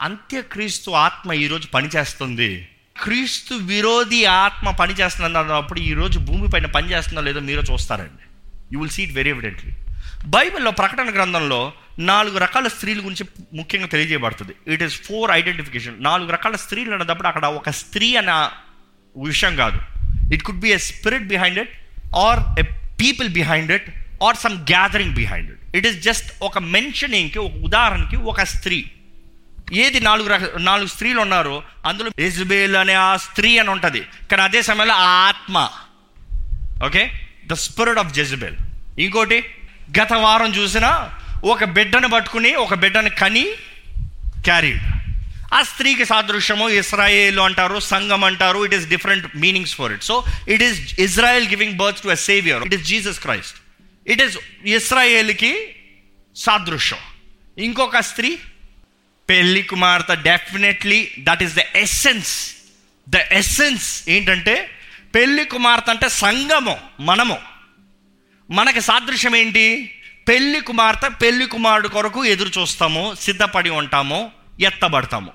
అంత్యక్రీస్తు ఆత్మ ఈరోజు పనిచేస్తుంది. క్రీస్తు విరోధి ఆత్మ పనిచేస్తుంది అన్నప్పుడు ఈరోజు భూమి పైన పనిచేస్తుందో లేదో మీరు చూస్తారండి. You will see it very evidently బైబిల్లో ప్రకటన గ్రంథంలో నాలుగు రకాల స్త్రీల గురించి ముఖ్యంగా తెలియజేయబడుతుంది. ఇట్ ఈస్ ఫోర్ ఐడెంటిఫికేషన్ నాలుగు రకాల స్త్రీలు అన్నప్పుడు అక్కడ ఒక స్త్రీ అన్న విషయం కాదు. It could be a spirit behind it or a people behind it or some gathering behind it it is just ఒక మెన్షనింగ్కి ఒక ఉదాహరణకి ఒక స్త్రీ. ఏది నాలుగు రక నాలుగు స్త్రీలు ఉన్నారో అందులో ఇజ్బేల్ అనే ఆ స్త్రీ అని ఉంటుంది. కానీ అదే సమయంలో ఆ ఆత్మ. Okay? The spirit of Jezebel. ఇంకోటి గత వారం చూసిన ఒక బిడ్డను పట్టుకుని ఒక బిడ్డను కని క్యారీడ్. ఆ స్త్రీకి సాదృశ్యము ఇస్రాయేల్ అంటారు సంఘం అంటారు it is different meanings for it so it is Israel giving birth to a saviour it is Jesus Christ it is ఇస్రాయేల్కి సాదృశ్యం. ఇంకొక స్త్రీ పెళ్ళి కుమార్తె definitely that is the essence the essence ఏంటంటే పెళ్ళి కుమార్తె అంటే సంగము మనము. మనకి సాదృశ్యం ఏంటి? పెళ్ళి కుమార్తె పెళ్ళి కుమారుడు కొరకు ఎదురు చూస్తాము సిద్ధపడి ఉంటాము ఎత్తబడతాము.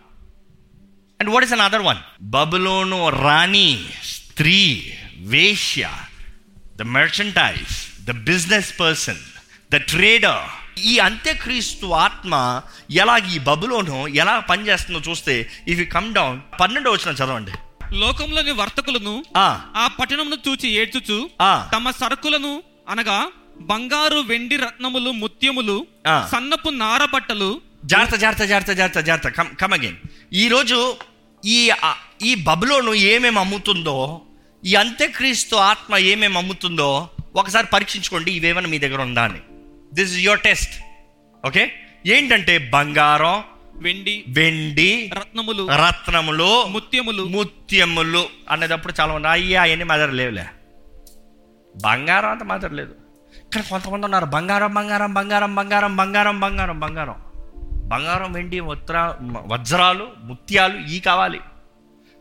And what is another one బబులోను రాణి స్త్రీ వేశ్య the merchandise the business person the trader ఈ అంత్యక్రీస్తు ఆత్మ ఎలా ఈ బబులోను ఎలా పనిచేస్తుందో చూస్తే ఇవి కమ్ డౌన్ పన్నెండో వచ్చిన చదవండి. లోకంలోని వర్తకులను ఆ, పట్టణమును చూచి ఏడ్చుచు. తమ సరుకులను అనగా బంగారు వెండి రత్నములు ముత్యములు. సన్నపు నారబట్టలు జాగ్రత్త జాగ్రత్త జాగ్రత్త జాగ్రత్త జాగ్రత్త. కమ్ కమ్ అగైన్ ఈరోజు ఈ ఈ బబులోను ఏమేమి అమ్ముతుందో ఈ అంత్యక్రీస్తు ఆత్మ ఏమేమి అమ్ముతుందో ఒకసారి పరీక్షించుకోండి ఇవేమైనా మీ దగ్గర ఉందా అని. This is your test okay ఏంటంటే బంగారం వెండి వెండి రత్నములు రత్నములు ముత్యములు. ముత్యములు అనేటప్పుడు చాలా మంది అయ్యా అవన్నీ మా దగ్గర లేవులే. బంగారం అంత మా దగ్గర లేదు. కానీ కొంతమంది ఉన్నారు బంగారం బంగారం బంగారం బంగారం బంగారం బంగారం బంగారం. బంగారం వెండి వజ్ర వజ్రాలు ముత్యాలు ఈ కావాలి.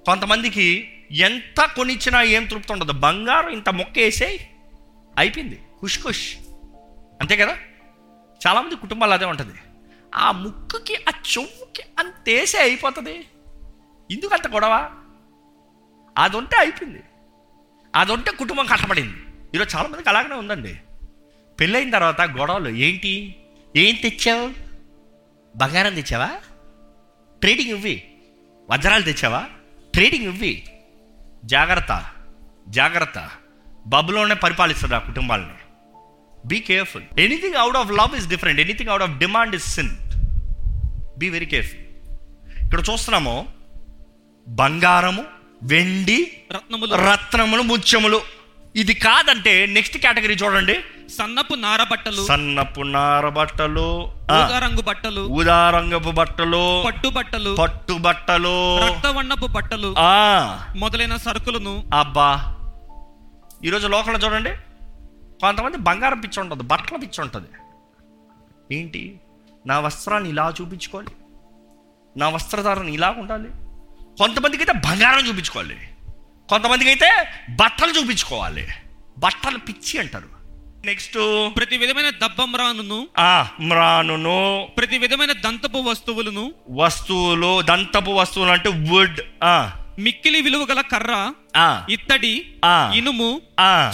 కొంతమందికి ఎంత కొనిచ్చినా ఏం తృప్తి ఉండదు. బంగారం ఇంత మొక్క వేసేయి అయిపోయింది. ఖుష్ ఖుష్. అంతే కదా? చాలామంది కుటుంబాలు అదే ఉంటుంది. ఆ ముక్కుకి ఆ చెవుకి అంతేసే అయిపోతుంది. ఎందుకు అంత గొడవ? అది ఉంటే అయిపోయింది. అది ఉంటే కుటుంబం కష్టపడింది. ఈరోజు చాలామందికి అలాగనే ఉందండి. పెళ్ళైన తర్వాత గొడవలు ఏంటి? ఏం తెచ్చావు? బంగారం తెచ్చావా? ట్రేడింగ్ ఇవ్వి. వజ్రాలు తెచ్చావా? ట్రేడింగ్ ఇవ్వి. జాగ్రత్త జాగ్రత్త. బబులోనే పరిపాలిస్తుంది ఆ కుటుంబాలని. Be careful anything out of love is different anything out of demand is sin be very careful ఇక్కడ చూస్తున్నాము. బంగారము వెండి రత్నములు. రత్నములు ముత్యములు. ఇది కాదంటే నెక్స్ట్ కేటగిరీ చూడండి. సన్నపు నారబట్టలు సన్నపు నార బట్టలు. ఆ, ఊదా రంగు బట్టలు. ఊదారంగపు బట్టలు. పట్టు బట్టలు. పట్టు బట్టలు. రక్తవర్ణపు బట్టలు. ఆ. మొదలైన సరుకులను. అబ్బా. ఈరోజు లోకంలో చూడండి. కొంతమంది బంగారం పిచ్చి ఉంటుంది బట్టల పిచ్చి ఉంటుంది. ఏంటి? నా వస్త్రాన్ని ఇలా చూపించుకోవాలి? నా వస్త్రధారణ ఇలా ఉండాలి? కొంతమందికి అయితే బంగారం చూపించుకోవాలి. కొంతమందికి అయితే బట్టలు చూపించుకోవాలి. బట్టలు పిచ్చి అంటారు. నెక్స్ట్ ప్రతి విధమైన దబ్బమ్రాను ఆ మ్రానును ప్రతి విధమైన దంతపు వస్తువులను. వస్తువులు దంతపు వస్తువులు అంటే వుడ్ ఆ. మిక్కిలి విలువ గల కర్ర ఇత్తడి. ఇనుము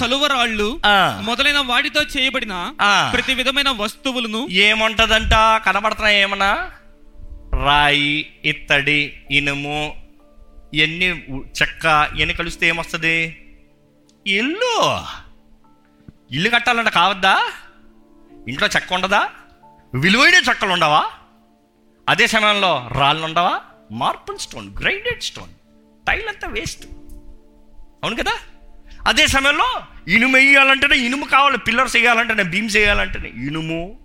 చలువరాళ్ళు. మొదలైన వాటితో చేయబడిన. ప్రతి విధమైన వస్తువులను ఏముంటదంట? కనబడుతున్నాయి ఏమన్నా? రాయి ఇత్తడి ఇనుము ఉ- చెక్క ఇవన్నీ కలిస్తే ఏమొస్తుంది? ఇల్లు. ఇల్లు కట్టాలంటే కావద్దా? ఇంట్లో చెక్క ఉండదా? విలువైన చెక్కలు ఉండవా? అదే సమయంలో రాళ్ళు ఉండవా? Marble stone grinded stone. Tile అంతా వేస్ట్. అవును కదా? అదే సమయంలో ఇనుము వేయాలంటేనే ఇనుము కావాలి పిల్లర్స్ వేయాలంటేనే బీమ్స్ వేయాలంటేనే. ఇనుము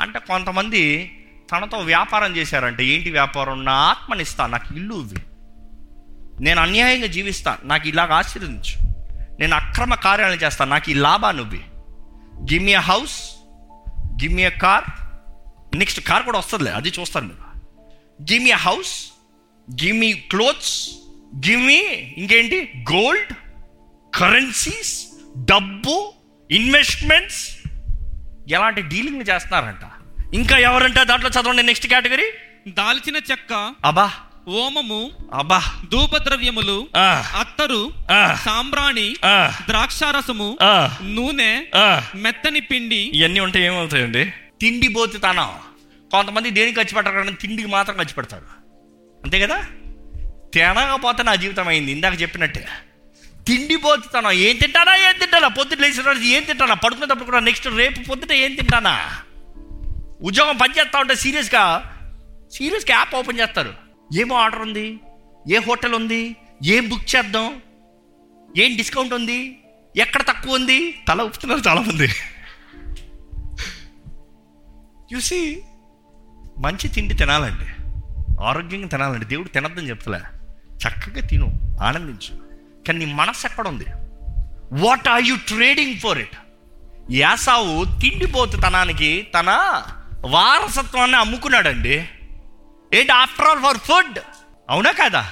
అంటే కొంతమంది తనతో వ్యాపారం చేశారంటే ఏంటి వ్యాపారం? నా ఆత్మనిస్తా నాకు ఇల్లు ఇవ్వి. నేను అన్యాయంగా జీవిస్తా నాకు ఇలాగ ఆశీర్వదించు. నేను అక్రమ కార్యాలను చేస్తాను నాకు ఈ లాభాన్ని ఇవ్వి. Give me house give me car next car కూడా వస్తుందిలే అది చూస్తాను మీరు give me house give me clothes give me ఇంకేంటి? గోల్డ్ కరెన్సీస్ డబ్బు ఇన్వెస్ట్మెంట్స్ ఎలాంటి డీలింగ్ చేస్తున్నారంట? ఇంకా ఎవరంటే దాంట్లో చదవండి నెక్స్ట్ కేటగిరీ దాల్చిన చెక్క అబ్బా. ఓమము అబ్బా. ధూపద్రవ్యములు ఆ, అత్తరు ఆ, సాంబ్రాణి ద్రాక్షారసము ఆ, నూనె ఆ. మెత్తని పిండి. ఇవన్నీ ఉంటే ఏమవుతాయండి తిండి పోతుతనం కొంతమంది దేనికి ఖర్చు పెట్టరు తిండికి మాత్రం ఖర్చు పెడతారు. అంతే కదా? తినకపోతే నా జీవితం అయింది. ఇందాక చెప్పినట్టే. తిండి పోతుతాను ఏం తింటానా ఏం తింటానా? పొద్దున్న లేచిన ఏం తింటానా? పడుకునేటప్పుడు కూడా నెక్స్ట్ రేపు పొద్దున ఏం తింటానా? ఉద్యోగం పనిచేస్తా ఉంటే సీరియస్గా సీరియస్గా యాప్ ఓపెన్ చేస్తారు. ఏమో ఆర్డర్ ఉంది? ఏ హోటల్ ఉంది? ఏం బుక్ చేద్దాం? ఏం డిస్కౌంట్ ఉంది? ఎక్కడ తక్కువ ఉంది? తల ఊపుతున్నారు చాలామంది. చూసి మంచి తిండి తినాలండి. ఆరోగ్యంగా తినాలండి. దేవుడు తినద్దని చెప్తలే. చక్కగా తిను ఆనందించు. కానీ నీ మనసు ఎక్కడ ఉంది what are you trading for it యాసావు తిండిపోతుతనానికి తన వారసత్వాన్ని అమ్ముకున్నాడండి. ఏంటి ఆఫ్టర్ ఆల్ ఫర్ ఫుడ్ అవునా కదా?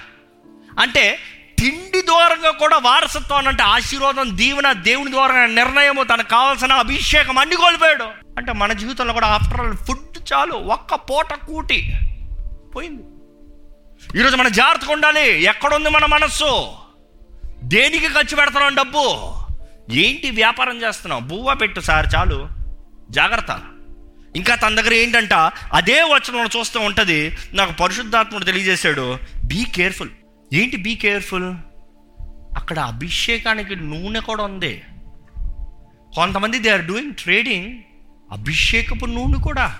అంటే తిండి ద్వారంగా కూడా వారసత్వం అంటే ఆశీర్వాదం దీవెన దేవుని ద్వారా నిర్ణయము తనకు కావాల్సిన అభిషేకం అన్ని కోల్పోయాడు. అంటే మన జీవితంలో కూడా ఆఫ్టర్ ఆల్ ఫుడ్ చాలు. ఒక్క పూట కూటి పోయింది. ఈరోజు మన జాగ్రత్తగా ఉండాలి. ఎక్కడుంది మన మనస్సు? దేనికి ఖర్చు పెడుతున్నాం డబ్బు? ఏంటి వ్యాపారం చేస్తున్నాం? బువ్వ పెట్టు సార్ చాలు. జాగ్రత్త. ఇంకా తన దగ్గర ఏంటంట? అదే వచనంలో చూస్తూ ఉంటుంది. నాకు పరిశుద్ధాత్ముడు తెలియజేశాడు. బీ కేర్ఫుల్ ఏంటి బీ కేర్ఫుల్ అక్కడ అభిషేకానికి నూనె కూడా ఉంది. కొంతమంది దే ఆర్ డూయింగ్ ట్రేడింగ్ అభిషేకపు నూనె కూడా.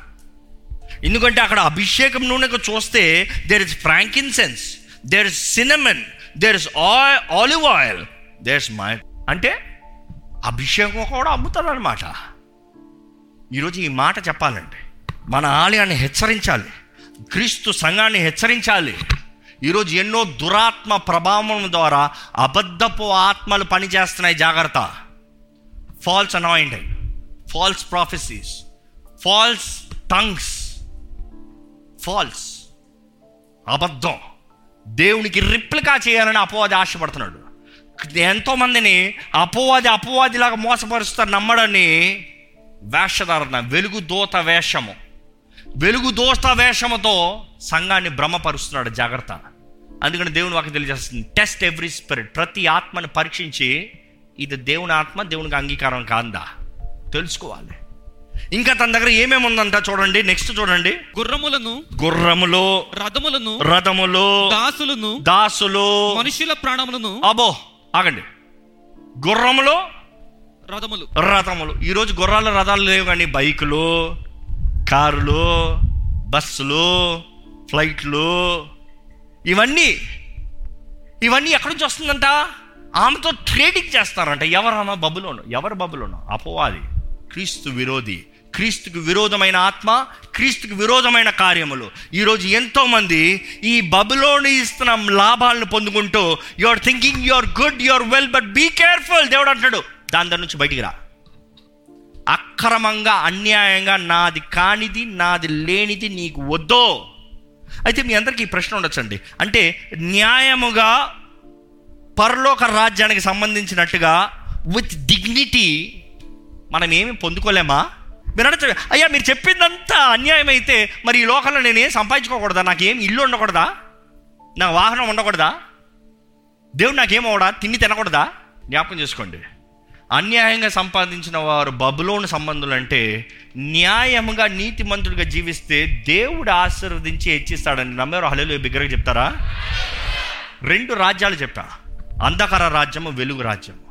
ఎందుకంటే అక్కడ అభిషేకం నూనెకు చూస్తే there is frankincense there is cinnamon there is oil olive oil there is myrrh అంటే అభిషేకం కూడా అమ్ముతారు అనమాట ఈరోజు ఈ మాట చెప్పాలండి మన ఆలయాన్ని హెచ్చరించాలి క్రీస్తు సంఘాన్ని హెచ్చరించాలి. ఈరోజు ఎన్నో దురాత్మ ప్రభావం ద్వారా అబద్ధపు ఆత్మలు పనిచేస్తున్నాయి జాగ్రత్త. False anointing false prophecies false tongues false. అబద్ధం. దేవునికి రిప్లికా చేయాలని అపవాది ఆశపడుతున్నాడు. ఎంతోమందిని అపవాది అపవాదిలాగా మోసపరుస్తారు నమ్మడని వేషధారణ వెలుగు దోత వేషము. వెలుగు దోత వేషముతో సంఘాన్ని భ్రమపరుస్తున్నాడు జాగ్రత్త. అందుకని దేవుని వాకి తెలియజేస్తుంది టెస్ట్ ఎవ్రీ స్పిరిట్ ప్రతి ఆత్మని పరీక్షించి ఇది దేవుని ఆత్మ దేవునికి అంగీకారం కాందా? తెలుసుకోవాలి. ఇంకా తన దగ్గర ఏమేమి ఉందంట చూడండి నెక్స్ట్ చూడండి. గుర్రములను గుర్రములు రథములను రథములు దాసులను దాసులు మనుషుల ప్రాణములను అబో ఆగండి. గుర్రములు రథములు. రథములు. ఈరోజు గుర్రాల రథాలు లేవు కానీ బైకులు కారులు బస్సులు ఫ్లైట్లు ఇవన్నీ ఇవన్నీ ఎక్కడి నుంచి వస్తుందంట? ఆమెతో ట్రేడింగ్ చేస్తారంట. ఎవరామా బబులోను? ఎవరు బబులోను? అపవాది. క్రీస్తు విరోధి క్రీస్తుకు విరోధమైన ఆత్మ క్రీస్తుకు విరోధమైన కార్యములు. ఈరోజు ఎంతోమంది ఈ బబులోని ఇస్తున్న లాభాలను పొందుకుంటూ you are thinking you are good you are well but be careful దేవుడు అంటాడు దాని దాని నుంచి బయటికి రా. అక్రమంగా అన్యాయంగా నాది కానిది నాది లేనిది నీకు వద్దో. అయితే మీ అందరికీ ఈ ప్రశ్న ఉండొచ్చండి. అంటే న్యాయముగా పరలోక రాజ్యానికి సంబంధించినట్టుగా విత్ డిగ్నిటీ మనం ఏమి పొందుకోలేమా? మీరు అనొచ్చు అయ్యా మీరు చెప్పిందంతా అన్యాయం అయితే మరి ఈ లోకంలో నేను ఏం సంపాదించుకోకూడదా? నాకేం ఇల్లు ఉండకూడదా? నా వాహనం ఉండకూడదా? దేవుడు నాకేం అవడా తిండి తినకూడదా? జ్ఞాపకం చేసుకోండి. అన్యాయంగా సంపాదించిన వారు బబులోని సంబంధులు అంటే న్యాయముగా నీతిమంతుడిగా జీవిస్తే దేవుడు ఆశీర్వదించి హెచ్చిస్తాడని నమ్మేవారు హలేలు బిగ్గరగా చెప్తారా? రెండు రాజ్యాలు చెప్పా. అంధకార రాజ్యము వెలుగు రాజ్యము.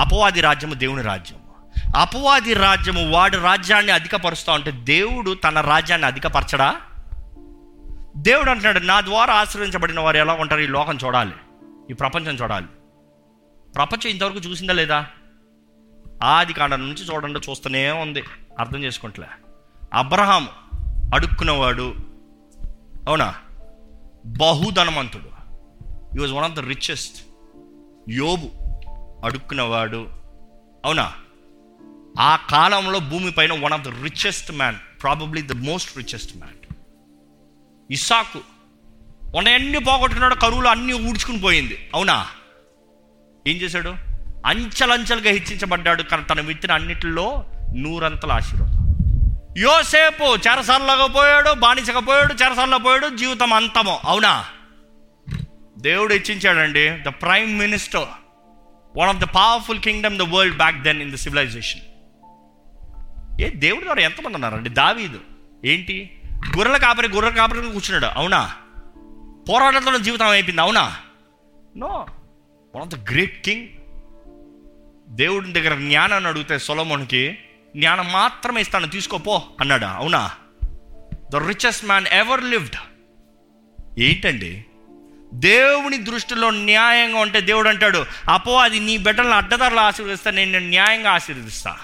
అపవాది రాజ్యము దేవుని రాజ్యము అపవాది రాజ్యము వాడి రాజ్యాన్ని అధికపరుస్తా ఉంటే దేవుడు తన రాజ్యాన్ని అధికపరచడా? దేవుడు అంటున్నాడు నా ద్వారా ఆశ్రయించబడిన వారు ఎలా ఉంటారు? ఈ లోకం చూడాలి. ఈ ప్రపంచం చూడాలి. ప్రపంచం ఇంతవరకు చూసిందా లేదా? ఆది కాండం నుంచి చూడండి చూస్తూనే ఉంది. అర్థం చేసుకుంటలే అబ్రహాం అడుక్కున్నవాడు అవునా? బహుధనవంతుడు. He was one of the richest యోబు అడుక్కున్నవాడు అవునా? ఆ కాలంలో భూమి పైన one of the richest man probably the most richest man ఇసాకు ఉన్నాయన్నీ పోగొట్టుకున్నాడు కరువులు అన్నీ ఊడ్చుకుని పోయింది. అవునా? ఏం చేశాడు? అంచెలంచెలుగా హెచ్చించబడ్డాడు కానీ తన విత్తిన అన్నిటిలో నూరంతల ఆశీర్వాదం. యోసేపు చెరసల్లాగా పోయాడు బానిసగా పోయాడు చెరసల్లా పోయాడు జీవితం అంతమో. అవునా? దేవుడు హెచ్చించాడండి. The prime minister one of the powerful kingdom the world back then in the civilization ఏ దేవుడి ద్వారా ఎంతమంది ఉన్నారండి? దావీదు. ఏంటి? గొర్రెల కాపరి గొర్రెల కాపరి కూర్చున్నాడు. అవునా? పోరాటంతో జీవితం అయిపోయింది. అవునా? No. One of the great king దేవుడి దగ్గర జ్ఞానాన్ని అడిగితే సొలమోన్కి జ్ఞానం మాత్రమే ఇస్తాను తీసుకోపో అన్నాడా? అవునా? The richest man ever lived ఏంటండి? దేవుని దృష్టిలో న్యాయంగా ఉంటే దేవుడు అంటాడు అపో అది నీ బిడ్డలను అడ్డదారులు ఆశీర్వదిస్తా నేను న్యాయంగా ఆశీర్వదిస్తా.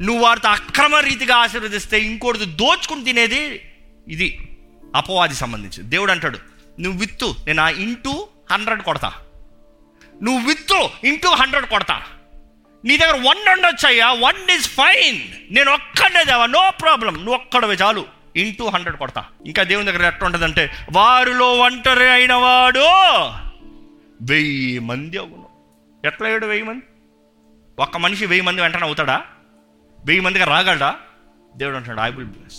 నువ్వు వారితో అక్రమ రీతిగా ఆశీర్వదిస్తే ఇంకోటి దోచుకుని తినేది ఇది అపవాది సంబంధించి దేవుడు అంటాడు నువ్వు విత్తు నేను ఆ ఇంటూ హండ్రెడ్ కొడతా. నువ్వు విత్తు ఇంటూ హండ్రెడ్ కొడతా. నీ దగ్గర వన్ ఉండొచ్చయ్యా వన్ ఇస్ ఫైన్ నేను ఒక్కడే దేవా నో ప్రాబ్లం నువ్వు ఒక్కడవే చాలు. ఇంటూ హండ్రెడ్ కొడతా. ఇంకా దేవుని దగ్గర ఎట్లా ఉంటుందంటే వారిలో ఒంటరి అయిన వాడు వెయ్యి మంది అవును. ఎట్లా అయ్యాడు వెయ్యి మంది? ఒక్క మనిషి వెయ్యి మంది వెంటనే అవుతాడా? వెయ్యి మందిగా రాగలడా? దేవుడు అంటున్నాడు ఐ విల్ బ్లెస్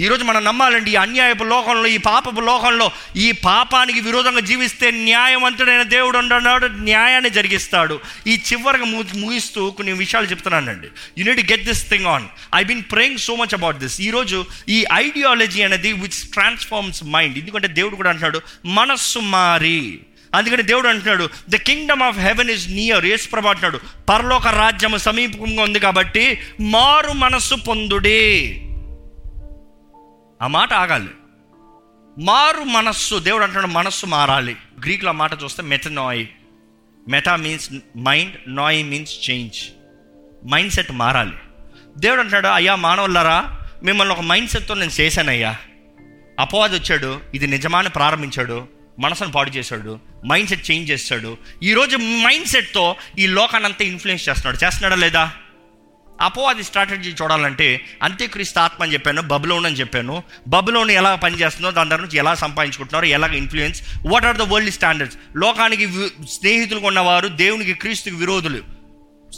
ఈరోజు మనం నమ్మాలండి ఈ అన్యాయపు లోకంలో ఈ పాపపు లోకంలో ఈ పాపానికి విరోధంగా జీవిస్తే న్యాయవంతుడైన దేవుడు అంటున్నాడు న్యాయాన్ని జరిగిస్తాడు. ఈ చివరికి ము ముగిస్తూ కొన్ని విషయాలు చెప్తున్నానండి. You need get this thing on I been praying so much about this ఈరోజు ఈ ఐడియాలజీ అనేది విచ్ ట్రాన్స్ఫార్మ్స్ మైండ్ ఎందుకంటే దేవుడు కూడా అంటున్నాడు మనస్సు మారి. అందుకని దేవుడు అంటున్నాడు the kingdom of heaven is near యేసుప్రభు అంటున్నాడు పరలోక రాజ్యము సమీపంగా ఉంది కాబట్టి మారు మనస్సు పొందుడే. ఆ మాట ఆగాలి. మారు మనస్సు దేవుడు అంటున్నాడు మనస్సు మారాలి. గ్రీక్లో ఆ మాట చూస్తే metanoia meta means mind noia means change mind set మారాలి. దేవుడు అంటున్నాడు అయ్యా మానవులరా మిమ్మల్ని ఒక మైండ్ సెట్తో నేను చేశానయ్యా. అపవాది వచ్చాడు ఇది నిజమాని ప్రారంభించాడు. మనసును పాడు చేశాడు మైండ్ సెట్ చేంజ్ చేస్తాడు. ఈరోజు మైండ్ సెట్తో ఈ లోకాన్ని అంతా ఇన్ఫ్లుయెన్స్ చేస్తున్నాడు. చేస్తున్నాడా లేదా? అపవాది స్ట్రాటజీ చూడాలంటే అంత్యక్రీస్తు ఆత్మ అని చెప్పాను బబులోన్ అని చెప్పాను. బబులోన్ ఎలా పనిచేస్తుందో దాని దగ్గర నుంచి ఎలా సంపాదించుకుంటున్నారు ఎలా influence what are the world standards లోకానికి స్నేహితులు స్నేహితులుగా ఉన్నవారు దేవునికి క్రీస్తుకి విరోధులు.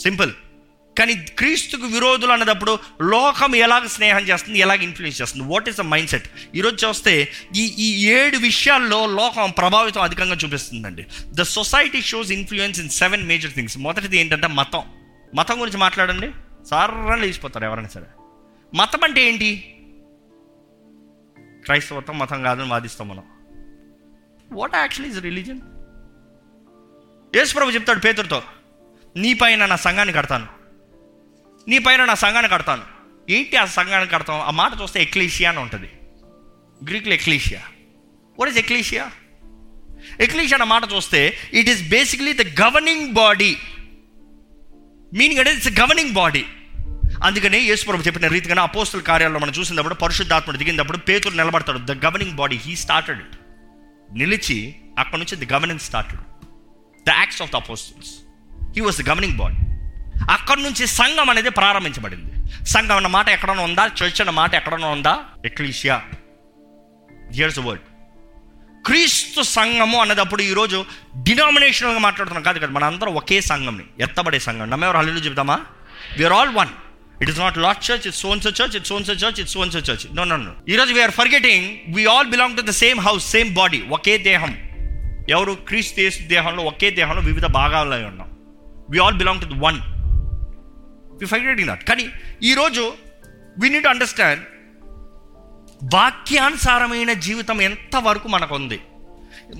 సింపుల్ కానీ క్రీస్తుకు విరోధులు అన్నదప్పుడు లోకం ఎలాగ స్నేహం చేస్తుంది ఎలాగ ఇన్ఫ్లుయెన్స్ చేస్తుంది? What is the mind set ఈరోజు చూస్తే ఈ ఈ ఏడు విషయాల్లో లోకం ప్రభావితం అధికంగా చూపిస్తుందండి. The society shows influence in seven major things మొదటిది ఏంటంటే మతం. మతం గురించి మాట్లాడండి. సారా లేచిపోతారు ఎవరైనా సరే. మతం అంటే ఏంటి? క్రైస్తవత్వం మతం కాదని వాదిస్తాం మనం. వాట్ యాక్చువల్లీ ఇస్ రిలీజన్ యేసుప్రభు చెప్తాడు పేతుడితో నీ పైన నా సంఘాన్ని కడతాను. నీ పైన నా సంఘాన్ని కడతాను. ఏంటి ఆ సంఘాన్ని కడతాం ఆ మాట చూస్తే ఎక్లీషియా అని ఉంటుంది. గ్రీక్లో ఎక్లీషియా. వాట్ ఇస్ ఎక్లీషియా? ఎక్లీషియా అన్న మాట చూస్తే it is basically the governing body meaning అంటే ఇట్స్ గవర్నింగ్ బాడీ అందుకనే యేసుప్రభు చెప్పిన రీతిగానే అపోస్తుల కార్యాల్లో మనం చూసినప్పుడు పరిశుద్ధాత్మ దిగినప్పుడు పేతులు నిలబడతాడు. The governing body he started it నిలిచి అక్కడ నుంచి the governing started the Acts of the Apostles he was the governing body అక్కడ నుంచి సంఘం అనేది ప్రారంభించబడింది. సంఘం అన్న మాట ఎక్కడైనా ఉందా? చర్చ్ అన్న మాట ఎక్కడైనా ఉందా? ఎక్లీషియా. హియర్స్ వర్డ్ క్రీస్తు సంఘము అన్నదప్పుడు ఈరోజు డినామినేషనల్గా మాట్లాడుతున్నాం. కాదు కదా మన అందరం ఒకే సంఘంని ఎత్తబడే సంఘం. నమ్మేవారు హల్లు చెప్తామా we are all one it is not lot church it's sons church it sons church it sons church no no no ఈరోజు we are forgetting we all belong to the same house same body ఒకే దేహం. ఎవరు? క్రీస్తు దేశ దేహంలో ఒకే దేహంలో వివిధ భాగాల్లో ఉన్నాం. We all belong to the one we forgetting that కానీ ఈరోజు వీ నీడ్ అండర్స్టాండ్ వాక్యానుసారమైన జీవితం ఎంతవరకు మనకు ఉంది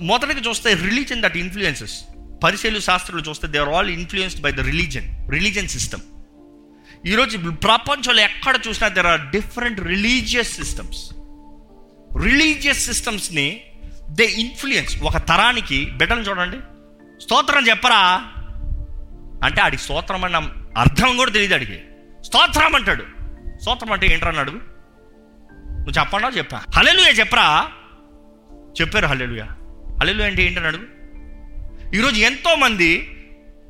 మొదటిగా చూస్తే రిలీజన్ దట్ ఇన్ఫ్లుయెన్సెస్ పరిశీలు శాస్త్రాలు చూస్తే they are all influenced by the religion religion system ఈరోజు ప్రపంచంలో ఎక్కడ చూసినా there are different religious systems religious సిస్టమ్స్ని they influence ఒక తరానికి బిడ్డలు చూడండి. స్తోత్రం చెప్పరా? అంటే ఆడికి స్తోత్రం అన్న అర్థం కూడా తెలియదు ఆడికి. స్తోత్రం అంటాడు. స్తోత్రం అంటే ఏంట్రా అడుగు నువ్వు చెప్పండా చెప్పా. హలెలుయ చెప్పరా? చెప్పారు హలెలుయ హలెలు అంటే ఏంటని అడుగు ఈరోజు ఎంతోమంది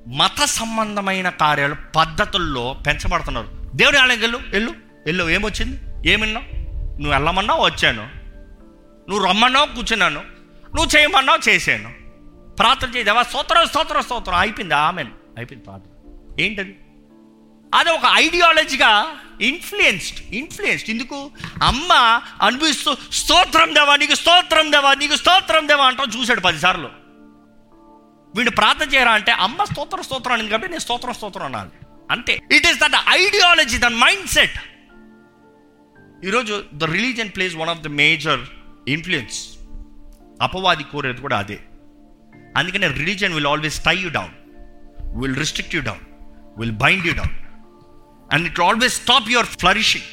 మత సంబంధమైన కార్యాలు పద్ధతుల్లో పెంచబడుతున్నారు. దేవుని ఆలయం వెళ్ళు వెళ్ళు వెళ్ళు. ఏమొచ్చింది? ఏమిన్నావు? నువ్వు వెళ్ళమన్నావు వచ్చాను. నువ్వు రమ్మన్నావు కూర్చున్నాను. నువ్వు చేయమన్నావు చేశాను. ప్రార్థన చేయదేవా స్తోత్రం స్తోత్రం స్తోత్రం. అయిపోయింది ఆమెను. అయిపోయింది పాట. ఏంటది? అది ఒక ఐడియాలజీగా ఇన్ఫ్లుయెన్స్డ్ ఇన్ఫ్లుయెన్స్డ్ ఎందుకు? అమ్మ అనుభవిస్తూ స్తోత్రం దేవా నీకు స్తోత్రం దేవా నీకు స్తోత్రం దేవా అంటాం చూశాడు పదిసార్లు. వీడు ప్రార్థన చేయరా అంటే అమ్మ స్తోత్ర స్తోత్రం అనింది కాబట్టి నేను స్తోత్ర స్తోత్రం అనాలి అంతే. It is that ideology that mind set ఈరోజు the religion plays one of the major influence అపవాది కోరేది కూడా అదే. అందుకనే religion will always tie you down will restrict you down will bind you down and it always stop your flourishing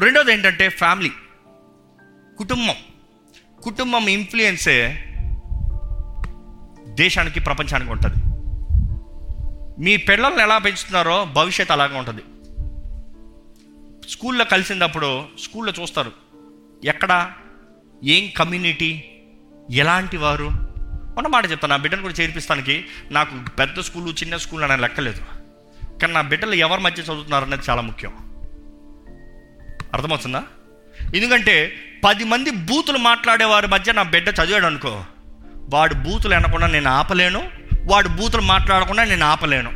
రెండోది ఏంటంటే family కుటుంబం. కుటుంబం ఇన్ఫ్లుయెన్సే దేశానికి ప్రపంచానికి ఉంటుంది. మీ పిల్లల్ని ఎలా పెంచుతున్నారో భవిష్యత్ అలాగే ఉంటుంది. స్కూల్లో కలిసినప్పుడు స్కూల్లో చూస్తారు. ఎక్కడ? ఏం కమ్యూనిటీ ఎలాంటి వారు? ఉన్న మాట చెప్తాను. నా బిడ్డను కూడా చేర్పిస్తానికి నాకు పెద్ద స్కూలు చిన్న స్కూల్ అనే లెక్కలేదు కానీ నా బిడ్డలు ఎవరి మధ్య చదువుతున్నారు అనేది చాలా ముఖ్యం. అర్థమవుతుందా? ఎందుకంటే పది మంది బూతులు మాట్లాడే వారి మధ్య నా బిడ్డ చదివాడు అనుకో వాడు బూతులు అనకుండా నేను ఆపలేను వాడు బూతులు మాట్లాడకుండా నేను ఆపలేను.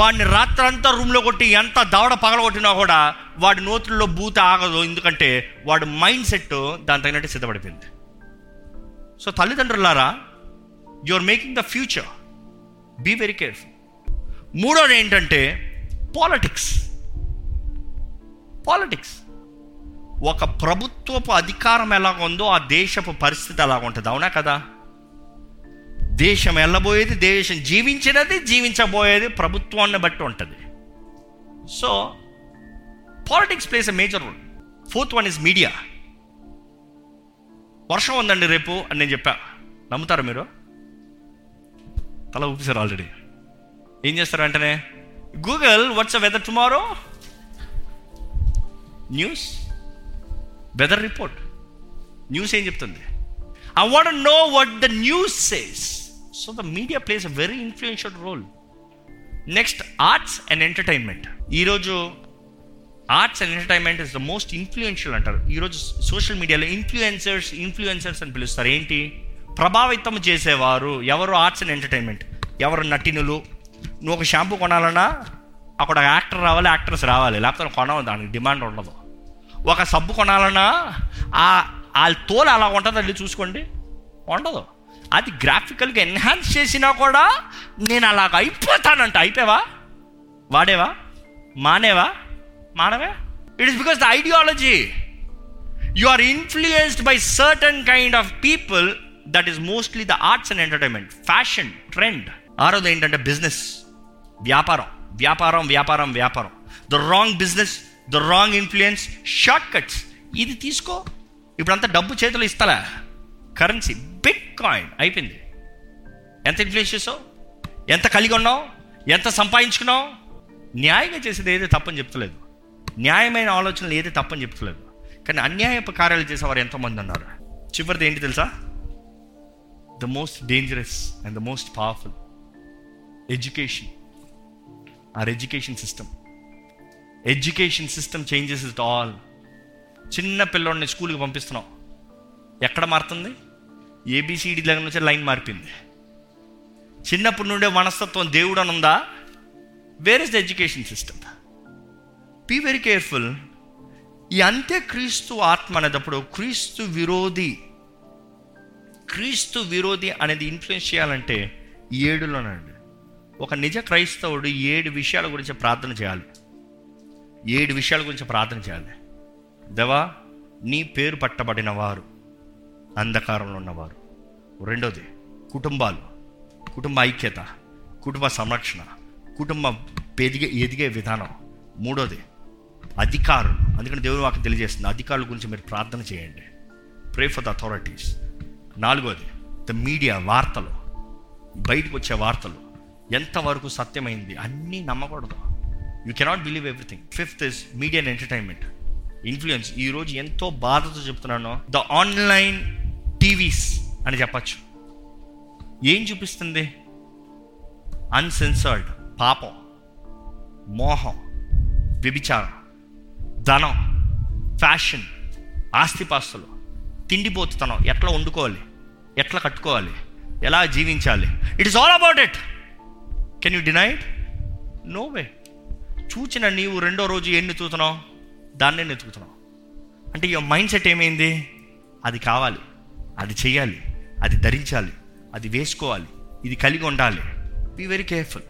వాడిని రాత్రంతా రూమ్లో కొట్టి ఎంత దవడ పగలగొట్టినా కూడా వాడి నోతుల్లో బూత ఆగదు. ఎందుకంటే వాడు మైండ్ సెట్ దాని తగినట్టు సిద్ధపడిపోయింది. So తల్లిదండ్రులారా you are making the future be very careful మూడోది ఏంటంటే పాలిటిక్స్ పాలిటిక్స్ ఒక ప్రభుత్వపు అధికారం ఎలాగ ఉందో ఆ దేశపు పరిస్థితి అలాగ ఉంటుంది? అవునా కదా? దేశం వెళ్ళబోయేది దేశం జీవించినది జీవించబోయేది ప్రభుత్వాన్ని బట్టి ఉంటుంది. So politics plays a major role fourth one is media వర్షం ఉందండి రేపు అని నేను చెప్పా. నమ్ముతారా మీరు? తల ఊపిసారు ఆల్రెడీ ఏం చేస్తారు వెంటనే? Google what's weather tomorrow news weather report news ఏం చెప్తుంది? I want know what the news says so the media plays a very influential role next arts and entertainment ఈరోజు arts and entertainment is the most influential అంటారు. ఈరోజు social మీడియాలో influencers influencers అని పిలుస్తారు. ఏంటి? ప్రభావితం చేసేవారు ఎవరు ఆర్ట్స్ అండ్ ఎంటర్టైన్మెంట్? ఎవరు నటినులు? నువ్వు ఒక షాంపూ కొనాలన్నా అక్కడ యాక్టర్ రావాలి యాక్టర్స్ రావాలి. లేకపోతే కొనవు దానికి డిమాండ్ ఉండదు. ఒక సబ్బు కొనాలన్నా ఆ వాళ్ళ తోలు అలా ఉంటుంది వెళ్ళి చూసుకోండి. ఉండదు. అది గ్రాఫికల్గా ఎన్హాన్స్ చేసినా కూడా నేను అలాగ అయిపోతానంట. అయిపోయావా? వాడేవా? మానేవా? మానవే? It is because the ideology you are influenced by certain kind of people that is mostly the arts and entertainment fashion trend ఆరోది ఏంటంటే బిజినెస్ వ్యాపారం. వ్యాపారం వ్యాపారం వ్యాపారం. The wrong business the wrong influence shortcuts ఇది తీసుకో. ఇప్పుడంతా డబ్బు చేతులు ఇస్తలే. కరెన్సీ బిట్ కాయిన్ అయిపోయింది. ఎంత ఇన్ఫ్లుయెన్స్ చేసావు? ఎంత కలిగి ఉన్నావు? ఎంత సంపాదించుకున్నావు? న్యాయంగా చేసేది ఏది తప్పని చెప్తలేదు. న్యాయమైన ఆలోచనలు ఏది తప్పని చెప్తలేదు. కానీ అన్యాయపు కార్యాలు చేసేవారు ఎంతోమంది ఉన్నారు. చివరిది ఏంటి తెలుసా? The most dangerous and the most powerful education or education system education system changes it all చిన్న పిల్లోడిని స్కూల్కి పంపిస్తున్నాం. ఎక్కడ మారుతుంది? ఏబిసిడి దగ్గర నుంచి లైన్ మారిపోయింది. చిన్నప్పటి నుండే మనస్తత్వం దేవుడు అని ఉందా? Where is the education system be very careful ఈ అంత్యక్రీస్తు ఆత్మ అనేటప్పుడు క్రీస్తు విరోధి క్రీస్తు విరోధి అనేది ఇన్ఫ్లుయెన్స్ చేయాలంటే ఏడులోనండి. ఒక నిజ క్రైస్తవుడు ఏడు విషయాల గురించి ప్రార్థన చేయాలి. ఏడు విషయాల గురించి ప్రార్థన చేయాలి. దేవా నీ పేరు పట్టబడిన వారు అంధకారంలో ఉన్నవారు. రెండోది కుటుంబాలు కుటుంబ ఐక్యత కుటుంబ సంరక్షణ కుటుంబ ఎదిగే ఎదిగే విధానం. మూడోది అధికారులు. అందుకని దేవుడు వాకి తెలియజేస్తుంది అధికారుల గురించి మీరు ప్రార్థన చేయండి. ప్రే ఫర్ ద అథారిటీస్ నాలుగోది ద మీడియా వార్తలు బయటకు వచ్చే వార్తలు. ఎంతవరకు సత్యమైంది అన్నీ నమ్మకూడదు. You cannot believe everything fifth is media and entertainment influence ఈరోజు ఎంతో బాధతో చెప్తున్నాను. ద ఆన్లైన్ టీవీస్ అని చెప్పచ్చు. ఏం చూపిస్తుంది? అన్సెన్సర్డ్ పాపం. మోహం. వ్యభిచారం. ధనం. ఫ్యాషన్ ఆస్తిపాస్తులు. తిండిపోతుతనం. ఎట్లా వండుకోవాలి? ఎట్లా కట్టుకోవాలి? ఎలా జీవించాలి? It is all about it can you deny it no way చూచిన నీవు రెండో రోజు ఎన్ని చూతున్నావు దాన్నే ఎత్తుకుతున్నావు అంటే ఈ మైండ్ సెట్ ఏమైంది? అది కావాలి. అది చేయాలి అది ధరించాలి. అది వేసుకోవాలి. ఇది కలిగి ఉండాలి. Be very careful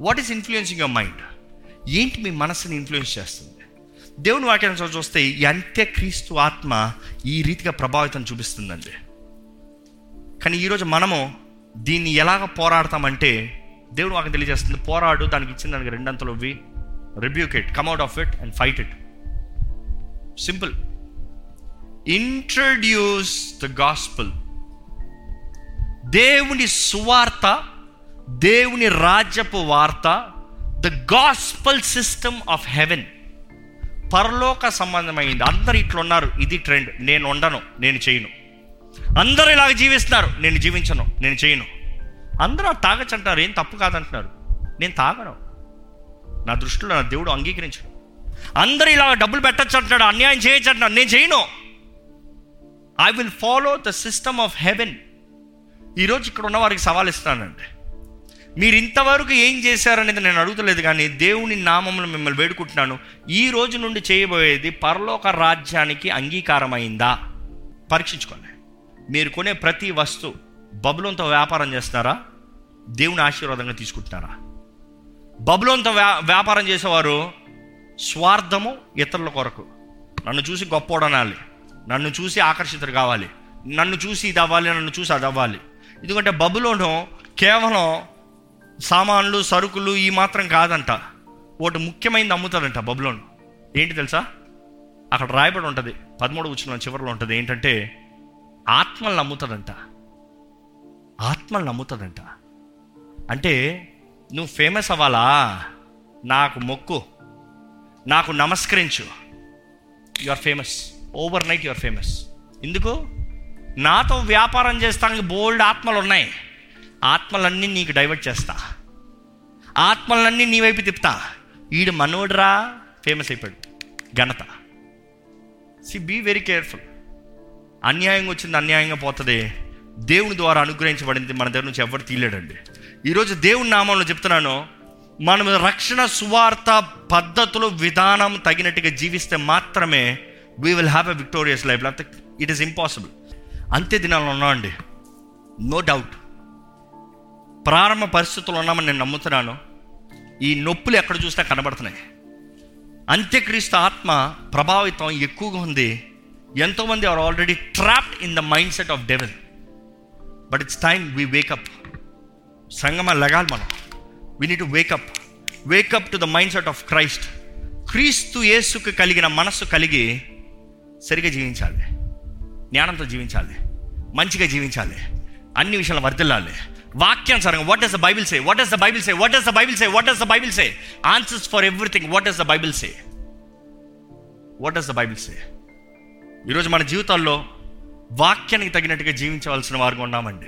what is influencing your mind ఏంటి మీ మనసుని ఇన్ఫ్లుయెన్స్ చేస్తుంది? దేవుని వాక్యాన్ని చూస్తే ఈ అంత్యక్రీస్తు ఆత్మ ఈ రీతిగా ప్రభావితం చూపిస్తుందండి. కానీ ఈరోజు మనము దీన్ని ఎలాగ పోరాడతామంటే దేవుడు మాకు తెలియజేస్తుంది పోరాడు దానికి ఇచ్చిన దానికి రెండంతలు we rebuke it come out of it and fight it simple introduce the gospel దేవుని సువార్త దేవుని రాజ్యపు వార్త the gospel system of heaven పరలోక సంబంధమైంది. అందరు ఇట్లా ఉన్నారు ఇది ట్రెండ్ నేను ఉండను నేను చేయను. అందరూ ఇలాగ జీవిస్తున్నారు. నేను జీవించను నేను చేయను. అందరూ తాగచ్చు అంటారు ఏం తప్పు కాదంటున్నారు. నేను తాగను. నా దృష్టిలో నా దేవుడు అంగీకరించను అందరూ ఇలాగ డబ్బులు పెట్టచ్చు అంటున్నాడు అన్యాయం చేయొచ్చు అంటున్నాడు నేను చేయను. I will follow the system of heaven ఈరోజు ఇక్కడ ఉన్న వారికి సవాల్ ఇస్తానండి మీరు ఇంతవరకు ఏం చేశారనేది నేను అడుగుతలేదు కానీ దేవుని నామంలో మిమ్మల్ని వేడుకుంటున్నాను. ఈ రోజు నుండి చేయబోయేది పరలోక రాజ్యానికి అంగీకారమైందా? పరీక్షించుకోండి. మీరు కొనే ప్రతి వస్తువు బబులంతో వ్యాపారం చేస్తున్నారా? దేవుని ఆశీర్వాదంగా తీసుకుంటున్నారా? బబులంతో వ్యా వ్యాపారం చేసేవారు స్వార్థము ఇతరుల కొరకు. నన్ను చూసి గొప్పోడనాలి. నన్ను చూసి ఆకర్షితులు కావాలి. నన్ను చూసి ఇది అవ్వాలి నన్ను చూసి అది అవ్వాలి. ఎందుకంటే బబులోను కేవలం సామాన్లు సరుకులు ఈ మాత్రం కాదంట. ఒకటి ముఖ్యమైనది అమ్ముతారంట బబులోను. ఏంటి తెలుసా? అక్కడ రాయబడి ఉంటుంది. పదమూడు వచ్చిన చివరిలో ఉంటుంది. ఏంటంటే ఆత్మలు నమ్ముతాడంట. ఆత్మలు నమ్ముతాడంట. అంటే నువ్వు ఫేమస్ అవ్వాలా? నాకు మొక్కు. నాకు నమస్కరించు. You are famous overnight you are famous ఎందుకు? నాతో వ్యాపారం చేస్తానికి బోల్డ్ ఆత్మలు ఉన్నాయి. ఆత్మలన్నీ నీకు డైవర్ట్ చేస్తా. ఆత్మలన్నీ నీ వైపు తిప్పుతా. ఈడు మనోడ్రా ఫేమస్ అయిపోయాడు. ఘనత. సి బీ వెరీ కేర్ఫుల్ అన్యాయంగా వచ్చింది అన్యాయంగా పోతుంది. దేవుని ద్వారా అనుగ్రహించబడింది మన దగ్గర నుంచి ఎవరు తీయలేడండి. ఈరోజు దేవుని నామంలో చెప్తున్నాను మనం రక్షణ సువార్త పద్ధతులు విధానం తగినట్టుగా జీవిస్తే మాత్రమే we will have a victorious life లేకపోతే ఇట్ ఈస్ ఇంపాసిబుల్ అంతే దినాల్లో ఉన్నామండి. నో డౌట్ ప్రారంభ పరిస్థితులు ఉన్నామని నేను నమ్ముతున్నాను. ఈ నొప్పులు ఎక్కడ చూసినా కనబడుతున్నాయి. అంత్యక్రీస్తు ఆత్మ ప్రభావితం ఎక్కువగా ఉంది. ఎంతోమంది are already trapped in the mind set of devil but it's time we wake up సంగమ లగాలి మనం. We need to wake up wake up to the mind set of Christ క్రీస్తు యేసుకు కలిగిన మనస్సు కలిగి సరిగా జీవించాలి. జ్ఞానంతో జీవించాలి. మంచిగా జీవించాలి. అన్ని విషయాలు వర్దిల్లాలి వాక్యానుసారంగా what is the Bible say what is the Bible say what is the Bible say what is the Bible say answers for everything what is the Bible say what is the Bible say ఈరోజు మన జీవితాల్లో వాక్యానికి తగినట్టుగా జీవించవలసిన వారుగా ఉన్నామండి.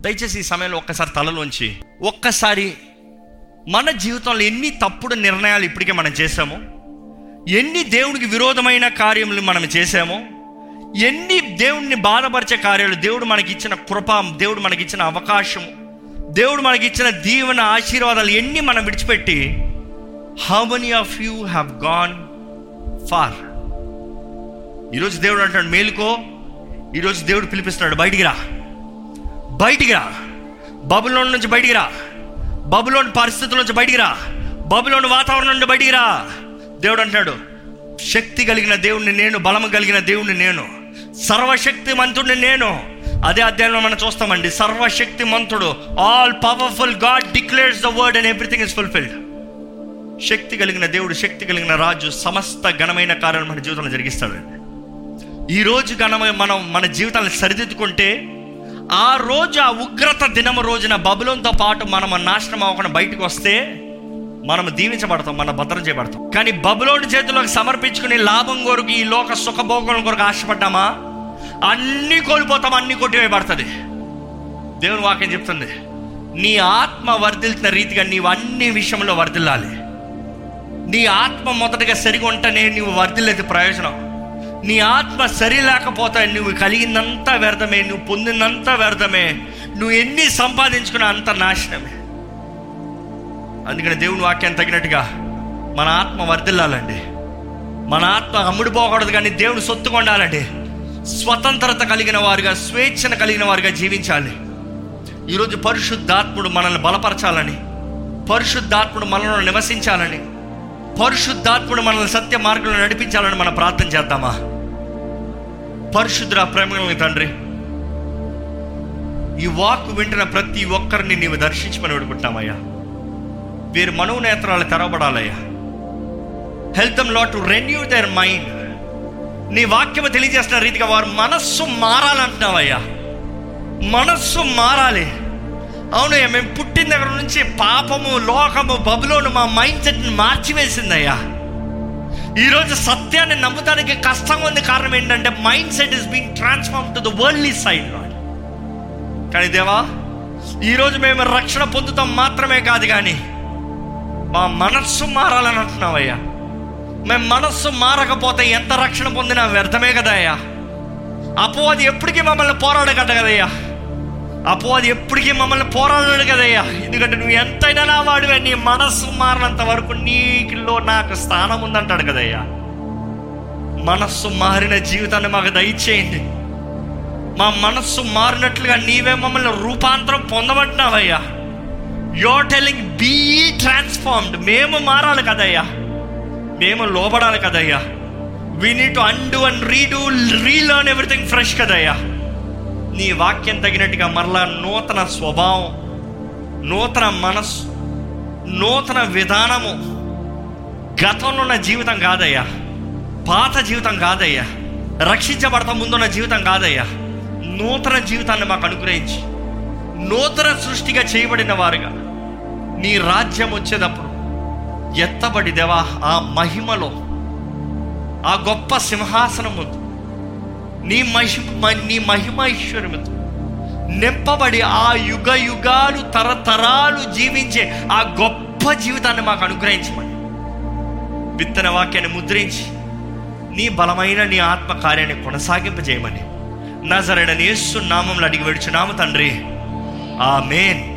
దయచేసి ఈ సమయంలో ఒక్కసారి తలలోంచి ఒక్కసారి మన జీవితంలో ఎన్ని తప్పుడు నిర్ణయాలు ఇప్పటికే మనం చేశామో ఎన్ని దేవుడికి విరోధమైన కార్యములు మనం చేశామో ఎన్ని దేవుడిని బాధపరిచే కార్యాలు దేవుడు మనకి ఇచ్చిన కృప దేవుడు మనకి ఇచ్చిన అవకాశము దేవుడు మనకి ఇచ్చిన దీవెన ఆశీర్వాదాలు ఎన్ని మనం విడిచిపెట్టి how many of you have gone far ఈరోజు దేవుడు అంటాడు మేలుకో. ఈరోజు దేవుడు పిలిపిస్తున్నాడు బయటికి రా. బయటికి రా. బబులోన్ నుంచి బయటికి రా. బబులోని పరిస్థితుల నుంచి బయటికి రా. బబులోని వాతావరణం నుండి బయటికి రా. దేవుడు అంటాడు శక్తి కలిగిన దేవుణ్ణి నేను బలము కలిగిన దేవుణ్ణి నేను సర్వశక్తి మంతుడిని నేను. అదే అధ్యాయంలో మనం చూస్తామండి సర్వశక్తి మంతుడు all powerful God declares the word and everything is fulfilled శక్తి కలిగిన దేవుడు శక్తి కలిగిన రాజు సమస్త ఘనమైన కార్యాలు మన జీవితంలో జరిగిస్తాడండి. ఈరోజు రోజు మనం మన జీవితాన్ని సరిదిద్దుకుంటే ఆ రోజు ఆ ఉగ్రత దినము రోజున బబులంతో పాటు మనం నాశనం అవ్వకుండా బయటకు వస్తే మనం దీవించబడతాం మన భద్రం చేయబడతాం. కానీ బబులోని చేతుల్లోకి సమర్పించుకుని లాభం కొరకు ఈ లోక సుఖభోగం కొరకు ఆశపడ్డామా? అన్నీ కోల్పోతాం అన్నీ కొట్టివేయబడుతుంది. దేవుని వాక్యం చెప్తుంది నీ ఆత్మ వర్ధిల్తున్న రీతిగా నీవు అన్ని విషయంలో వర్ధిల్లాలి. నీ ఆత్మ మొదటగా సరిగా ఉంటేనే నీవు వర్ధిల్లేదు ప్రయోజనం. నీ ఆత్మ సరి లేకపోతే నువ్వు కలిగిందంతా వ్యర్థమే నువ్వు పొందినంత వ్యర్థమే. నువ్వు ఎన్ని సంపాదించుకున్నా అంత నాశనమే. అందుకని దేవుని వాక్యాన్ని తగినట్టుగా మన ఆత్మ వర్ధిల్లాలండి. మన ఆత్మ అమ్ముడుపోకూడదు కానీ దేవుని సొత్తుగా ఉండాలండి. స్వతంత్రత కలిగిన వారుగా స్వేచ్ఛను కలిగిన వారుగా జీవించాలి. ఈరోజు పరిశుద్ధాత్ముడు మనల్ని బలపరచాలని పరిశుద్ధాత్ముడు మనలో నివసించాలని పరిశుద్ధాత్ముడు మనల్ని సత్య మార్గంలో నడిపించాలని మనం ప్రార్థన చేద్దామా? పరిశుద్ధ ప్రేమ తండ్రి ఈ వాక్ వింటున్న ప్రతి ఒక్కరిని నీవు దర్శించమని వేడుకుంటామయ్యా వీరి మనోనేత్రాలు తెరవబడాలయ్యా. Help them lot to renew their mind నీ వాక్యము తెలియజేస్తున్న రీతిగా వారు మనస్సు మారాలంటున్నావయ్యా. మనస్సు మారాలి. అవునయ్యా మేము పుట్టిన దగ్గర నుంచి పాపము లోకము బబులోను మా మైండ్ సెట్ని మార్చివేసిందయ్యా. ఈరోజు సత్యాన్ని నమ్ముతానికి కష్టంగా ఉంది కారణం ఏంటంటే mind set is being transform to the worldly side Lord కానీ దేవా ఈరోజు మేము రక్షణ పొందుతాం మాత్రమే కాదు కానీ మా మనస్సు మారాలని అంటున్నావయ్యా. మేము మనస్సు మారకపోతే ఎంత రక్షణ పొందినా వ్యర్థమే కదయ్యా. అది ఎప్పటికీ మమ్మల్ని పోరాడగట్ట కదయ్యా. అపో అది ఎప్పటికీ మమ్మల్ని పోరాడడు కదయ్యా. ఎందుకంటే నువ్వు ఎంతైనా నా వాడివే నీ మనస్సు మారినంత వరకు నీకులో నాకు స్థానం ఉందంటాడు కదయ్యా. మనస్సు మారిన జీవితాన్ని మాకు దయచేయండి. మా మనస్సు మారినట్లుగా నీవే మమ్మల్ని రూపాంతరం పొందమంటున్నావయ్యా. యోర్ టెలింగ్ బీ ట్రాన్స్ఫార్మ్డ్ మేము మారాలి కదయ్యా. మేము లోబడాలి కదయ్యా. We need to undo and redo relearn everything fresh కదయ్యా. నీ వాక్యం తగినట్టుగా మరలా నూతన స్వభావం నూతన మనస్సు నూతన విధానము గతంలో ఉన్న జీవితం కాదయ్యా. పాత జీవితం కాదయ్యా. రక్షించబడత ముందున్న జీవితం కాదయ్యా. నూతన జీవితాన్ని మాకు అనుగ్రహించి నూతన సృష్టిగా చేయబడిన వారుగా నీ రాజ్యం వచ్చేటప్పుడు ఎత్తబడి దేవా ఆ మహిమలో ఆ గొప్ప సింహాసనము నీ మహిమ నీ మహిమైశ్వర్యముతో నింపబడి ఆ యుగ యుగాలు తరతరాలు జీవించే ఆ గొప్ప జీవితాన్ని మాకు అనుగ్రహించమని. విత్తన వాక్యాన్ని ముద్రించి నీ బలమైన నీ ఆత్మ కార్యాన్ని కొనసాగింపజేయమని నజరైన యేసు నామంలో అడిగి వేడుచున్నాము తండ్రి. ఆమెన్.